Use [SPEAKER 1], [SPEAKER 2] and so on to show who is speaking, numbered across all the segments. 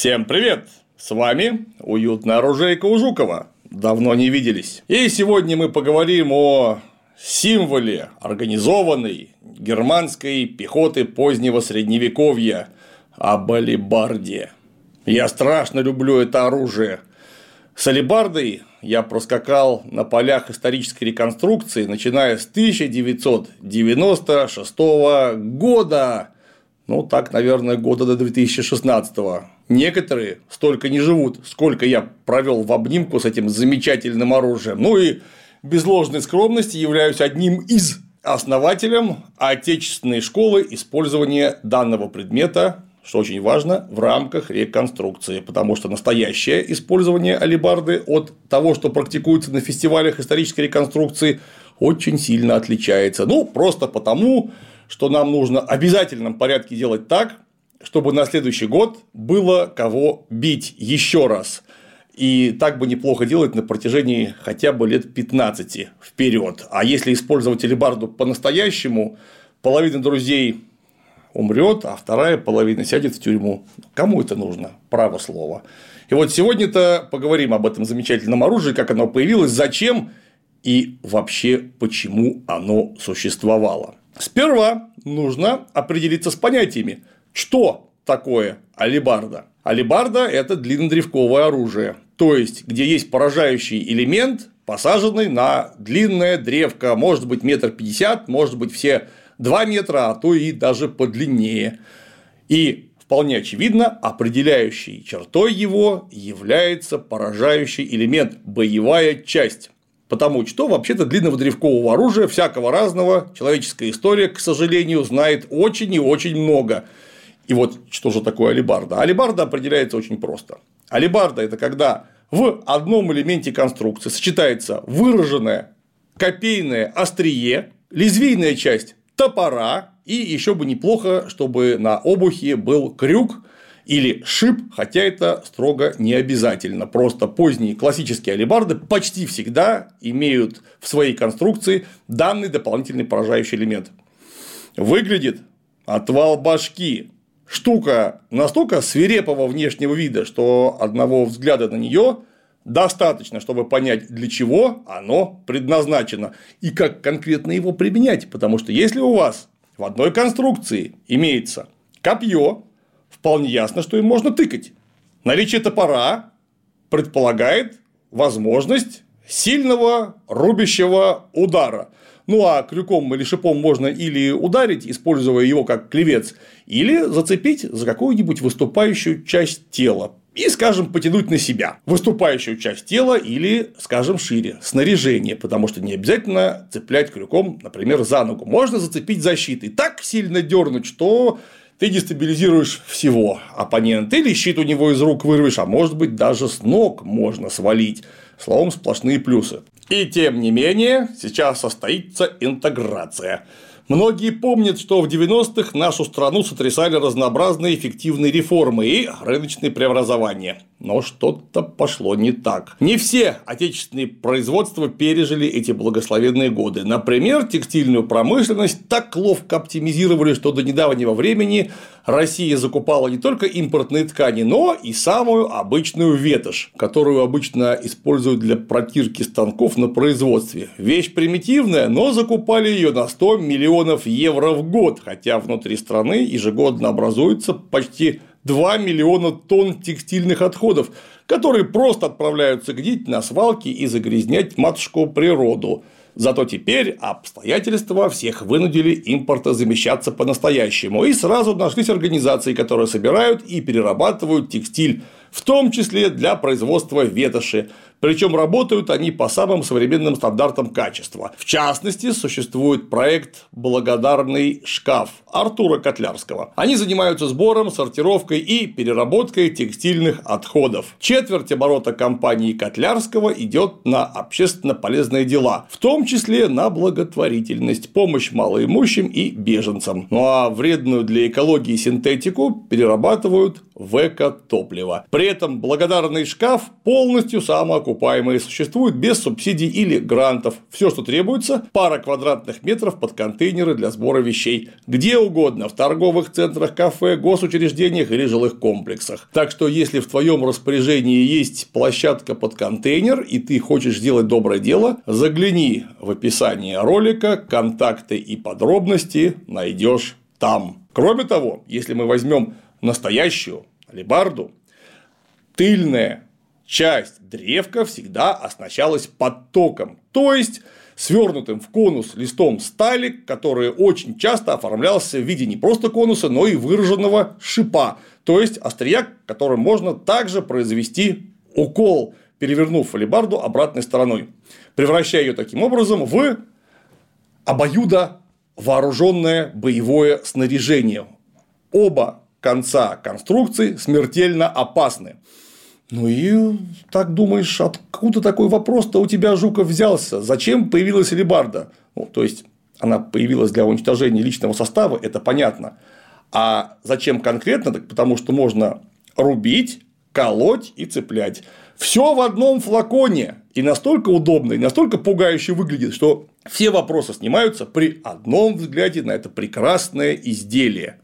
[SPEAKER 1] Всем привет! С вами уютная оружейка у Жукова. Давно не виделись. И сегодня мы поговорим о символе организованной германской пехоты позднего средневековья о балибарде. Я страшно люблю это оружие. С алибардой я проскакал на полях исторической реконструкции, начиная с 1996 года. Ну, так, наверное, года до 2016. Некоторые столько не живут, сколько я провел в обнимку с этим замечательным оружием. Ну и без ложной скромности являюсь одним из основателем отечественной школы использования данного предмета что очень важно, в рамках реконструкции, потому что настоящее использование алибарды от того, что практикуется на фестивалях исторической реконструкции, очень сильно отличается. Ну, просто потому, что нам нужно в обязательном порядке делать так, чтобы на следующий год было кого бить еще раз. И так бы неплохо делать на протяжении хотя бы лет 15 вперед. А если использовать алибарду по-настоящему, половина друзей умрет, а вторая половина сядет в тюрьму. Кому это нужно? Право слова. И вот сегодня-то поговорим об этом замечательном оружии, как оно появилось, зачем и вообще почему оно существовало. Сперва нужно определиться с понятиями, что такое алибарда. Алибарда – это длиннодревковое оружие, то есть, где есть поражающий элемент, посаженный на длинное древко, может быть, метр пятьдесят, может быть, все 2 метра, а то и даже подлиннее. И вполне очевидно, определяющей чертой его является поражающий элемент – боевая часть. Потому что вообще-то длинного древкового оружия всякого разного человеческая история, к сожалению, знает очень и очень много. И вот что же такое алибарда? Алибарда определяется очень просто. Алибарда – это когда в одном элементе конструкции сочетается выраженное копейное острие, лезвийная часть топора, и еще бы неплохо, чтобы на обухе был крюк или шип, хотя это строго не обязательно. Просто поздние классические алибарды почти всегда имеют в своей конструкции данный дополнительный поражающий элемент. Выглядит отвал башки. Штука настолько свирепого внешнего вида, что одного взгляда на нее достаточно, чтобы понять, для чего оно предназначено и как конкретно его применять. Потому что если у вас в одной конструкции имеется копье, вполне ясно, что им можно тыкать. Наличие топора предполагает возможность сильного рубящего удара. Ну а крюком или шипом можно или ударить, используя его как клевец, или зацепить за какую-нибудь выступающую часть тела и, скажем, потянуть на себя выступающую часть тела или, скажем, шире снаряжение, потому что не обязательно цеплять крюком, например, за ногу. Можно зацепить защитой, так сильно дернуть, что ты дестабилизируешь всего оппонента, или щит у него из рук вырвешь, а может быть даже с ног можно свалить. Словом, сплошные плюсы. И тем не менее, сейчас состоится интеграция. Многие помнят, что в 90-х нашу страну сотрясали разнообразные эффективные реформы и рыночные преобразования. Но что-то пошло не так. Не все отечественные производства пережили эти благословенные годы. Например, текстильную промышленность так ловко оптимизировали, что до недавнего времени Россия закупала не только импортные ткани, но и самую обычную ветошь, которую обычно используют для протирки станков на производстве. Вещь примитивная, но закупали ее на 100 миллионов евро в год, хотя внутри страны ежегодно образуется почти 2 миллиона тонн текстильных отходов, которые просто отправляются гнить на свалки и загрязнять матушку природу. Зато теперь обстоятельства всех вынудили импорта замещаться по-настоящему, и сразу нашлись организации, которые собирают и перерабатывают текстиль, в том числе для производства ветоши, причем работают они по самым современным стандартам качества. В частности, существует проект «Благодарный шкаф» Артура Котлярского. Они занимаются сбором, сортировкой и переработкой текстильных отходов. Четверть оборота компании Котлярского идет на общественно полезные дела, в том числе на благотворительность, помощь малоимущим и беженцам. Ну а вредную для экологии синтетику перерабатывают в экотопливо. При этом благодарный шкаф полностью самоокупаемый, существует без субсидий или грантов. Все, что требуется – пара квадратных метров под контейнеры для сбора вещей. Где угодно – в торговых центрах, кафе, госучреждениях или жилых комплексах. Так что, если в твоем распоряжении есть площадка под контейнер, и ты хочешь сделать доброе дело, загляни в описание ролика, контакты и подробности найдешь там. Кроме того, если мы возьмем настоящую алебарду, тыльная часть древка всегда оснащалась подтоком, то есть свернутым в конус листом стали, который очень часто оформлялся в виде не просто конуса, но и выраженного шипа, то есть острия, которым можно также произвести укол, перевернув алебарду обратной стороной, превращая ее таким образом в обоюдо вооруженное боевое снаряжение. Оба конца конструкции смертельно опасны. Ну и так думаешь, откуда такой вопрос-то у тебя, Жуков, взялся? Зачем появилась лебарда? Ну, то есть, она появилась для уничтожения личного состава, это понятно. А зачем конкретно? Так потому что можно рубить, колоть и цеплять. Все в одном флаконе. И настолько удобно, и настолько пугающе выглядит, что все вопросы снимаются при одном взгляде на это прекрасное изделие.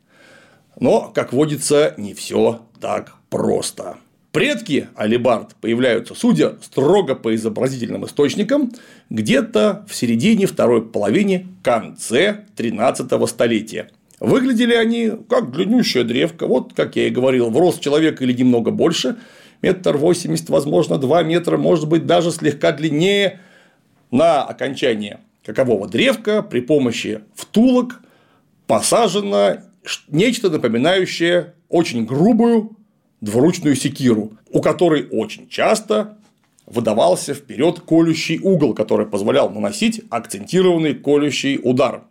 [SPEAKER 1] Но, как водится, не все так просто. Предки алибард появляются, судя строго по изобразительным источникам, где-то в середине второй половине конце 13 столетия. Выглядели они как длиннющая древка, вот, как я и говорил, в рост человека или немного больше, метр восемьдесят, возможно, два метра, может быть, даже слегка длиннее на окончание какового древка при помощи втулок посажено нечто напоминающее очень грубую двуручную секиру, у которой очень часто выдавался вперед колющий угол, который позволял наносить акцентированный колющий удар.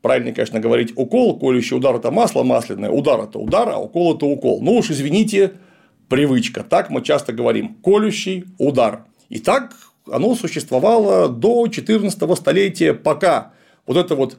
[SPEAKER 1] Правильно, конечно, говорить укол, колющий удар это масло масляное, удар это удар, а укол это укол. Ну уж извините, привычка. Так мы часто говорим колющий удар. И так оно существовало до 14 столетия, пока вот это вот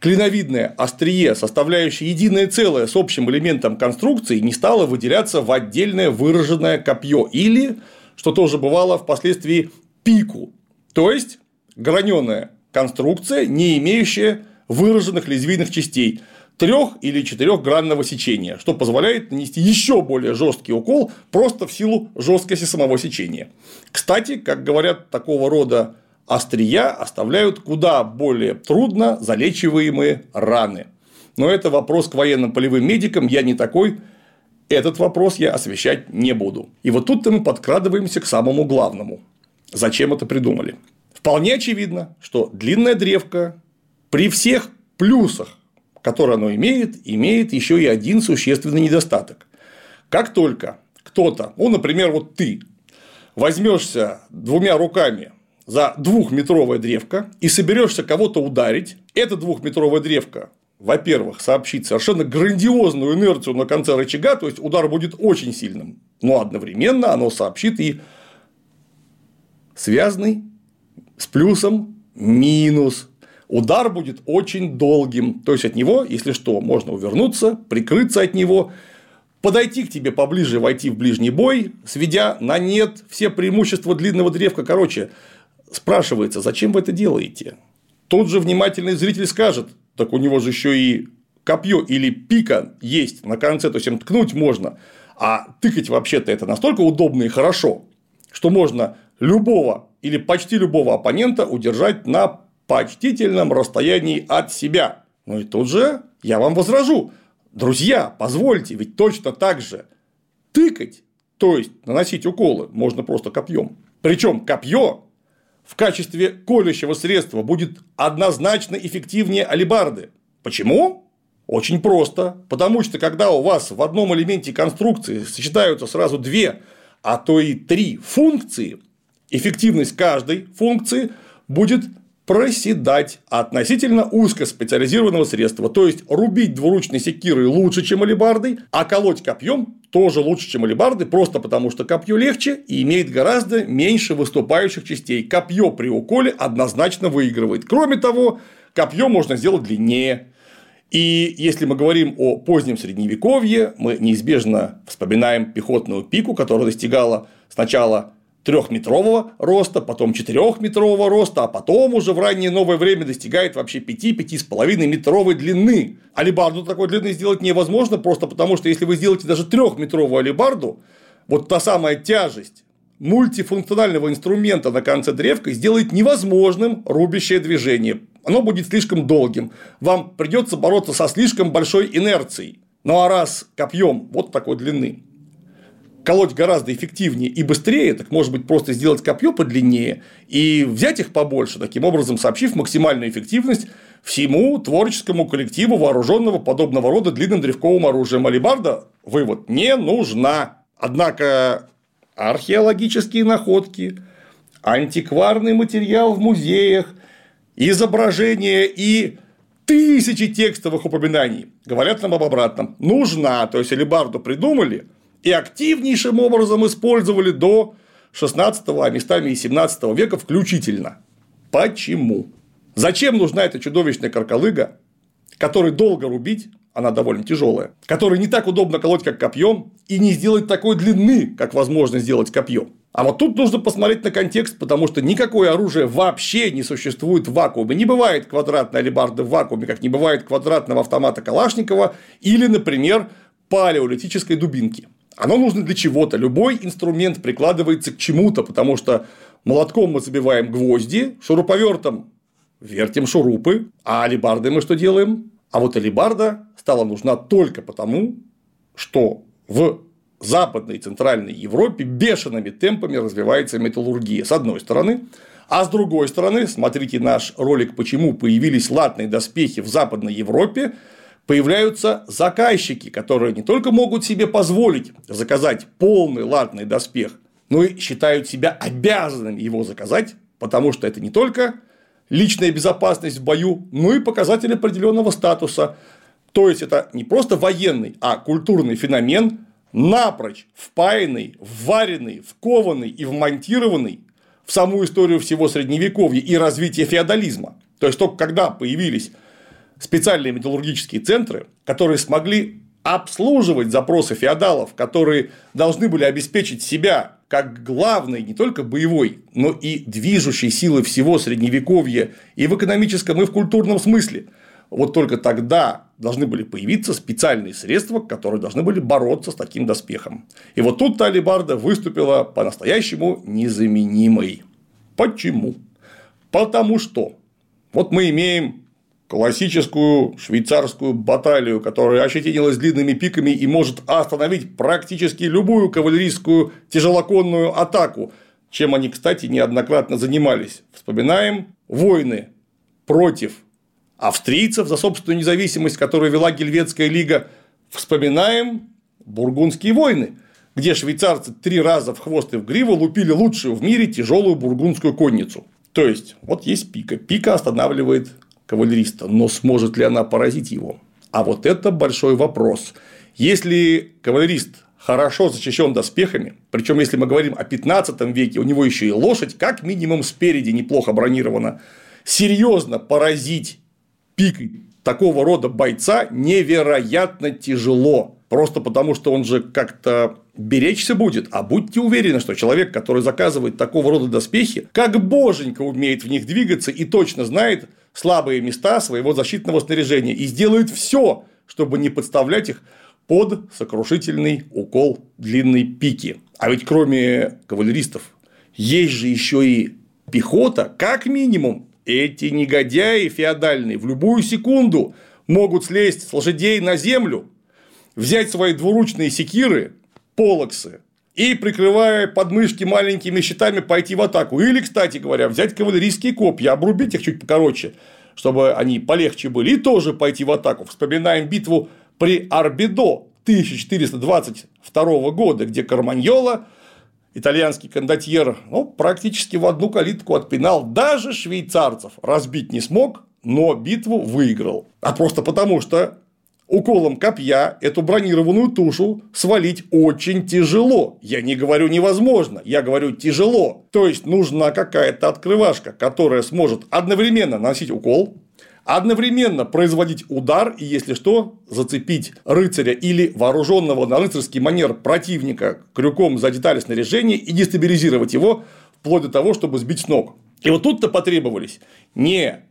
[SPEAKER 1] клиновидное острие, составляющее единое целое с общим элементом конструкции, не стало выделяться в отдельное выраженное копье или, что тоже бывало впоследствии, пику, то есть граненая конструкция, не имеющая выраженных лезвийных частей трех или четырехгранного сечения, что позволяет нанести еще более жесткий укол просто в силу жесткости самого сечения. Кстати, как говорят такого рода острия оставляют куда более трудно залечиваемые раны. Но это вопрос к военным полевым медикам, я не такой, этот вопрос я освещать не буду. И вот тут-то мы подкрадываемся к самому главному. Зачем это придумали? Вполне очевидно, что длинная древка при всех плюсах, которые оно имеет, имеет еще и один существенный недостаток. Как только кто-то, ну, например, вот ты, возьмешься двумя руками за двухметровая древка и соберешься кого-то ударить, эта двухметровая древка во-первых, сообщит совершенно грандиозную инерцию на конце рычага, то есть удар будет очень сильным, но одновременно оно сообщит и связанный с плюсом минус. Удар будет очень долгим, то есть от него, если что, можно увернуться, прикрыться от него, подойти к тебе поближе, войти в ближний бой, сведя на нет все преимущества длинного древка. Короче, спрашивается, зачем вы это делаете? Тот же внимательный зритель скажет, так у него же еще и копье или пика есть на конце, то есть им ткнуть можно. А тыкать вообще-то это настолько удобно и хорошо, что можно любого или почти любого оппонента удержать на почтительном расстоянии от себя. Ну и тут же я вам возражу. Друзья, позвольте, ведь точно так же тыкать, то есть наносить уколы, можно просто копьем. Причем копье в качестве колющего средства будет однозначно эффективнее алибарды. Почему? Очень просто. Потому что когда у вас в одном элементе конструкции сочетаются сразу две, а то и три функции, эффективность каждой функции будет проседать относительно узкоспециализированного средства. То есть рубить двуручной секирой лучше, чем алибардой, а колоть копьем тоже лучше, чем алибарды, просто потому что копье легче и имеет гораздо меньше выступающих частей. Копье при уколе однозначно выигрывает. Кроме того, копье можно сделать длиннее. И если мы говорим о позднем средневековье, мы неизбежно вспоминаем пехотную пику, которая достигала сначала трехметрового роста, потом четырехметрового роста, а потом уже в раннее новое время достигает вообще 5-5,5 метровой длины. Алибарду такой длины сделать невозможно, просто потому что если вы сделаете даже трехметровую алибарду, вот та самая тяжесть мультифункционального инструмента на конце древка сделает невозможным рубящее движение. Оно будет слишком долгим. Вам придется бороться со слишком большой инерцией. Ну а раз копьем вот такой длины колоть гораздо эффективнее и быстрее, так может быть просто сделать копье подлиннее и взять их побольше, таким образом сообщив максимальную эффективность всему творческому коллективу вооруженного подобного рода длинным древковым оружием. Алибарда вывод не нужна. Однако археологические находки, антикварный материал в музеях, изображения и тысячи текстовых упоминаний говорят нам об обратном. Нужна, то есть алибарду придумали, и активнейшим образом использовали до 16, а местами и 17 века включительно. Почему? Зачем нужна эта чудовищная каркалыга, которой долго рубить, она довольно тяжелая, которой не так удобно колоть, как копьем, и не сделать такой длины, как возможно сделать копьем. А вот тут нужно посмотреть на контекст, потому что никакое оружие вообще не существует в вакууме. Не бывает квадратной алебарды в вакууме, как не бывает квадратного автомата Калашникова или, например, палеолитической дубинки. Оно нужно для чего-то. Любой инструмент прикладывается к чему-то, потому что молотком мы забиваем гвозди, шуруповертом вертим шурупы, а алибардой мы что делаем? А вот алибарда стала нужна только потому, что в Западной и Центральной Европе бешеными темпами развивается металлургия, с одной стороны, а с другой стороны, смотрите наш ролик «Почему появились латные доспехи в Западной Европе», появляются заказчики, которые не только могут себе позволить заказать полный латный доспех, но и считают себя обязанными его заказать, потому что это не только личная безопасность в бою, но и показатель определенного статуса. То есть это не просто военный, а культурный феномен, напрочь впаянный, вваренный, вкованный и вмонтированный в саму историю всего средневековья и развития феодализма. То есть только когда появились специальные металлургические центры, которые смогли обслуживать запросы феодалов, которые должны были обеспечить себя как главной не только боевой, но и движущей силой всего средневековья и в экономическом, и в культурном смысле. Вот только тогда должны были появиться специальные средства, которые должны были бороться с таким доспехом. И вот тут Талибарда выступила по-настоящему незаменимой. Почему? Потому что вот мы имеем классическую швейцарскую баталию, которая ощетинилась длинными пиками и может остановить практически любую кавалерийскую тяжелоконную атаку, чем они, кстати, неоднократно занимались. Вспоминаем войны против австрийцев за собственную независимость, которую вела Гельветская лига. Вспоминаем бургундские войны, где швейцарцы три раза в хвост и в гриву лупили лучшую в мире тяжелую бургундскую конницу. То есть, вот есть пика. Пика останавливает кавалериста, но сможет ли она поразить его? А вот это большой вопрос. Если кавалерист хорошо защищен доспехами, причем если мы говорим о 15 веке, у него еще и лошадь, как минимум спереди неплохо бронирована, серьезно поразить пикой такого рода бойца невероятно тяжело. Просто потому, что он же как-то беречься будет. А будьте уверены, что человек, который заказывает такого рода доспехи, как боженька умеет в них двигаться и точно знает, слабые места своего защитного снаряжения и сделают все, чтобы не подставлять их под сокрушительный укол длинной пики. А ведь кроме кавалеристов есть же еще и пехота, как минимум. Эти негодяи феодальные в любую секунду могут слезть с лошадей на землю, взять свои двуручные секиры, полоксы и, прикрывая подмышки маленькими щитами, пойти в атаку. Или, кстати говоря, взять кавалерийские копья, обрубить их чуть покороче, чтобы они полегче были, и тоже пойти в атаку. Вспоминаем битву при Арбидо 1422 года, где Карманьола, итальянский кондотьер, ну, практически в одну калитку отпинал даже швейцарцев. Разбить не смог, но битву выиграл. А просто потому, что уколом копья эту бронированную тушу свалить очень тяжело. Я не говорю невозможно, я говорю тяжело. То есть нужна какая-то открывашка, которая сможет одновременно наносить укол, одновременно производить удар и, если что, зацепить рыцаря или вооруженного на рыцарский манер противника крюком за детали снаряжения и дестабилизировать его вплоть до того, чтобы сбить с ног. И вот тут-то потребовались не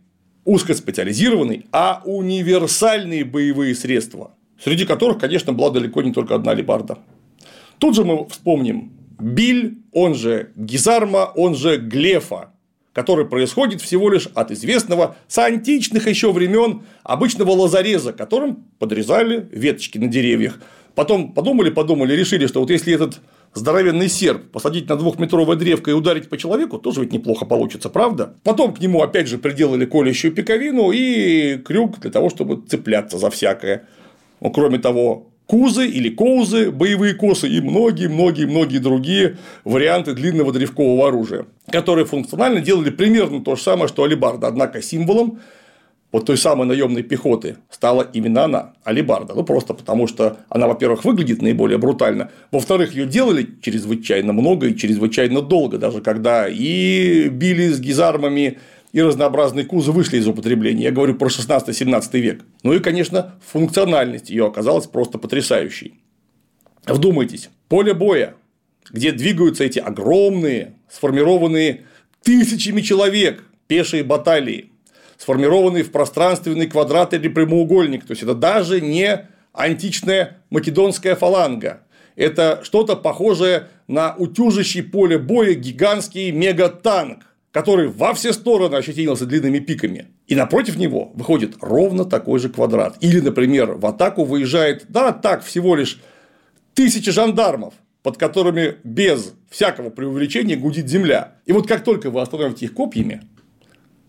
[SPEAKER 1] узкоспециализированные, а универсальные боевые средства, среди которых, конечно, была далеко не только одна алебарда. Тут же мы вспомним Биль, он же Гизарма, он же Глефа, который происходит всего лишь от известного с античных еще времен обычного лазареза, которым подрезали веточки на деревьях. Потом подумали, подумали, решили, что вот если этот здоровенный серп посадить на двухметровое древко и ударить по человеку, тоже ведь неплохо получится, правда? Потом к нему опять же приделали колющую пиковину и крюк для того, чтобы цепляться за всякое. Ну, кроме того, кузы или коузы, боевые косы и многие-многие-многие другие варианты длинного древкового оружия, которые функционально делали примерно то же самое, что алибарда, однако символом вот той самой наемной пехоты стала именно она, алибарда. Ну, просто потому, что она, во-первых, выглядит наиболее брутально, во-вторых, ее делали чрезвычайно много и чрезвычайно долго, даже когда и били с гизармами, и разнообразные кузы вышли из употребления. Я говорю про 16-17 век. Ну и, конечно, функциональность ее оказалась просто потрясающей. Вдумайтесь, поле боя, где двигаются эти огромные, сформированные тысячами человек пешие баталии, сформированные в пространственный квадрат или прямоугольник. То есть это даже не античная македонская фаланга. Это что-то похожее на утюжащий поле боя гигантский мегатанк, который во все стороны ощетинился длинными пиками. И напротив него выходит ровно такой же квадрат. Или, например, в атаку выезжает, да, так, всего лишь тысячи жандармов, под которыми без всякого преувеличения гудит земля. И вот как только вы остановите их копьями,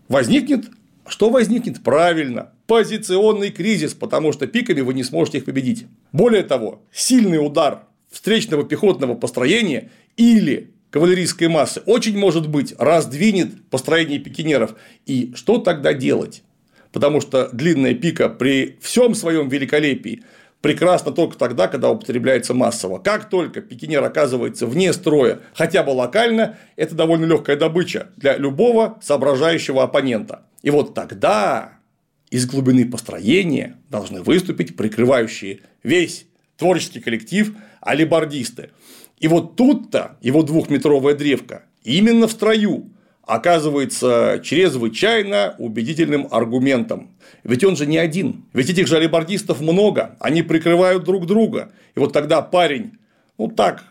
[SPEAKER 1] возникнет что возникнет? Правильно, позиционный кризис, потому что пиками вы не сможете их победить. Более того, сильный удар встречного пехотного построения или кавалерийской массы очень может быть раздвинет построение пикинеров. И что тогда делать? Потому что длинная пика при всем своем великолепии прекрасно только тогда, когда употребляется массово. Как только пикинер оказывается вне строя, хотя бы локально, это довольно легкая добыча для любого соображающего оппонента. И вот тогда из глубины построения должны выступить прикрывающие весь творческий коллектив алибардисты. И вот тут-то его двухметровая древка именно в строю оказывается чрезвычайно убедительным аргументом. Ведь он же не один. Ведь этих же алибардистов много. Они прикрывают друг друга. И вот тогда парень, ну так,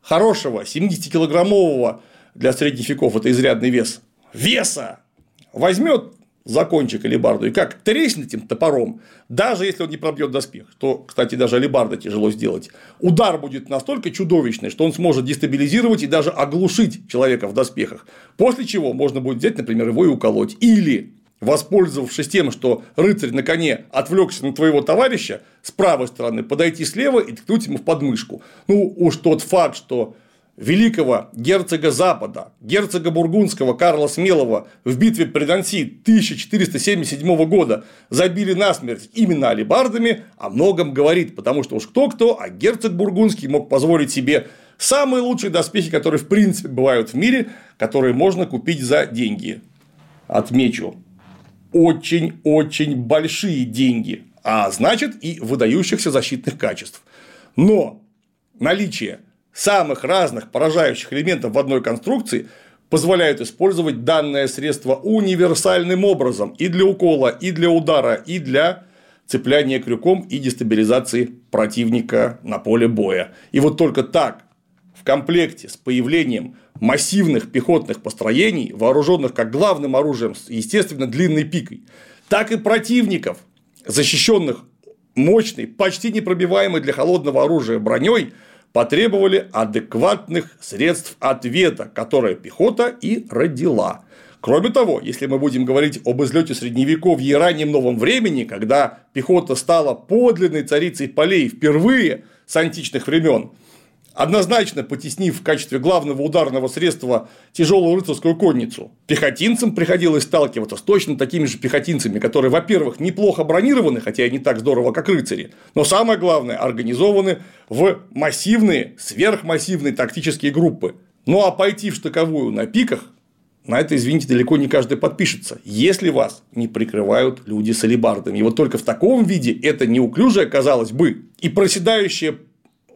[SPEAKER 1] хорошего, 70-килограммового для средних веков это изрядный вес, веса возьмет закончик алибарду и как треснет этим топором, даже если он не пробьет доспех, то, кстати, даже алибарда тяжело сделать, удар будет настолько чудовищный, что он сможет дестабилизировать и даже оглушить человека в доспехах, после чего можно будет взять, например, его и уколоть, или воспользовавшись тем, что рыцарь на коне отвлекся на твоего товарища, с правой стороны подойти слева и ткнуть ему в подмышку. Ну, уж тот факт, что великого герцога Запада, герцога Бургундского Карла Смелого в битве при Нанси 1477 года забили насмерть именно алибардами, о многом говорит, потому что уж кто-кто, а герцог Бургундский мог позволить себе самые лучшие доспехи, которые в принципе бывают в мире, которые можно купить за деньги. Отмечу, очень-очень большие деньги, а значит и выдающихся защитных качеств. Но наличие самых разных поражающих элементов в одной конструкции позволяют использовать данное средство универсальным образом и для укола, и для удара, и для цепляния крюком и дестабилизации противника на поле боя. И вот только так в комплекте с появлением массивных пехотных построений, вооруженных как главным оружием, естественно, длинной пикой, так и противников, защищенных мощной, почти непробиваемой для холодного оружия броней, потребовали адекватных средств ответа, которые пехота и родила. Кроме того, если мы будем говорить об излете средневековья и раннем новом времени, когда пехота стала подлинной царицей полей впервые с античных времен, однозначно потеснив в качестве главного ударного средства тяжелую рыцарскую конницу. Пехотинцам приходилось сталкиваться с точно такими же пехотинцами, которые, во-первых, неплохо бронированы, хотя и не так здорово, как рыцари, но самое главное, организованы в массивные, сверхмассивные тактические группы. Ну а пойти в штыковую на пиках на это, извините, далеко не каждый подпишется, если вас не прикрывают люди с алибардами. И вот только в таком виде это неуклюжее, казалось бы, и проседающее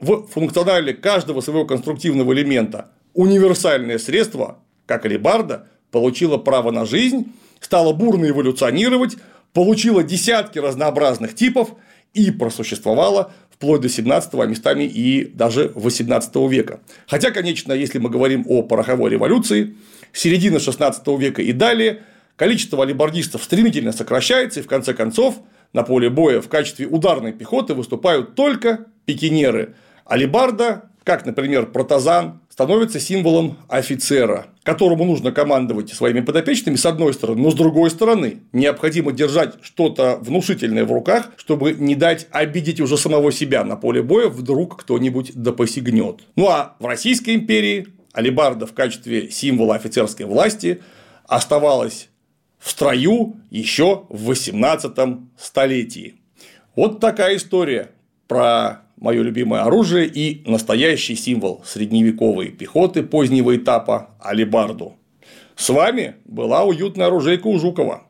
[SPEAKER 1] в функционале каждого своего конструктивного элемента универсальное средство, как алибарда, получило право на жизнь, стало бурно эволюционировать, получило десятки разнообразных типов и просуществовало вплоть до 17 а местами и даже 18 века. Хотя, конечно, если мы говорим о пороховой революции, середина 16 века и далее количество алибардистов стремительно сокращается, и в конце концов на поле боя в качестве ударной пехоты выступают только пикинеры. Алибарда как, например, протазан, становится символом офицера, которому нужно командовать своими подопечными с одной стороны, но с другой стороны необходимо держать что-то внушительное в руках, чтобы не дать обидеть уже самого себя на поле боя, вдруг кто-нибудь да посягнет. Ну а в Российской империи алибарда в качестве символа офицерской власти оставалась в строю еще в 18 столетии. Вот такая история про мое любимое оружие и настоящий символ средневековой пехоты позднего этапа – алибарду. С вами была уютная оружейка у Жукова.